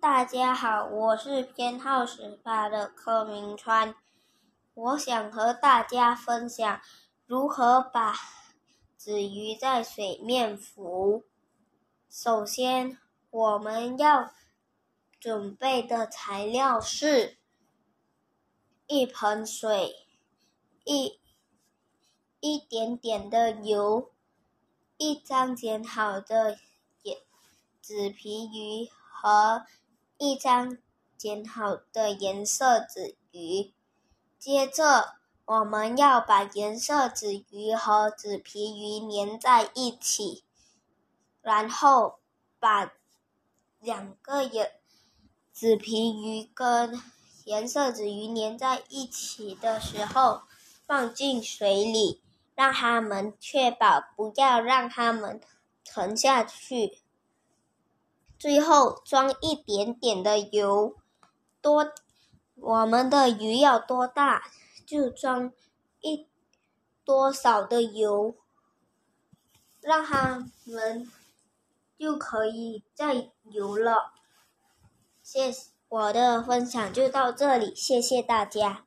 大家好，我是编号十八的柯明川。我想和大家分享如何把纸鱼在水面浮。首先，我们要准备的材料是：一盆水、一一点点的油、一张剪好的纸皮鱼和。一张剪好的颜色纸鱼，接着我们要把颜色纸鱼和纸皮鱼粘在一起，然后把两个颜纸皮鱼跟颜色纸鱼粘在一起的时候，放进水里，让它们确保不要让它们沉下去。最后装一点点的油，多我们的鱼要多大就装一多少的油，让它们就可以再游了。谢我的分享就到这里，谢谢大家。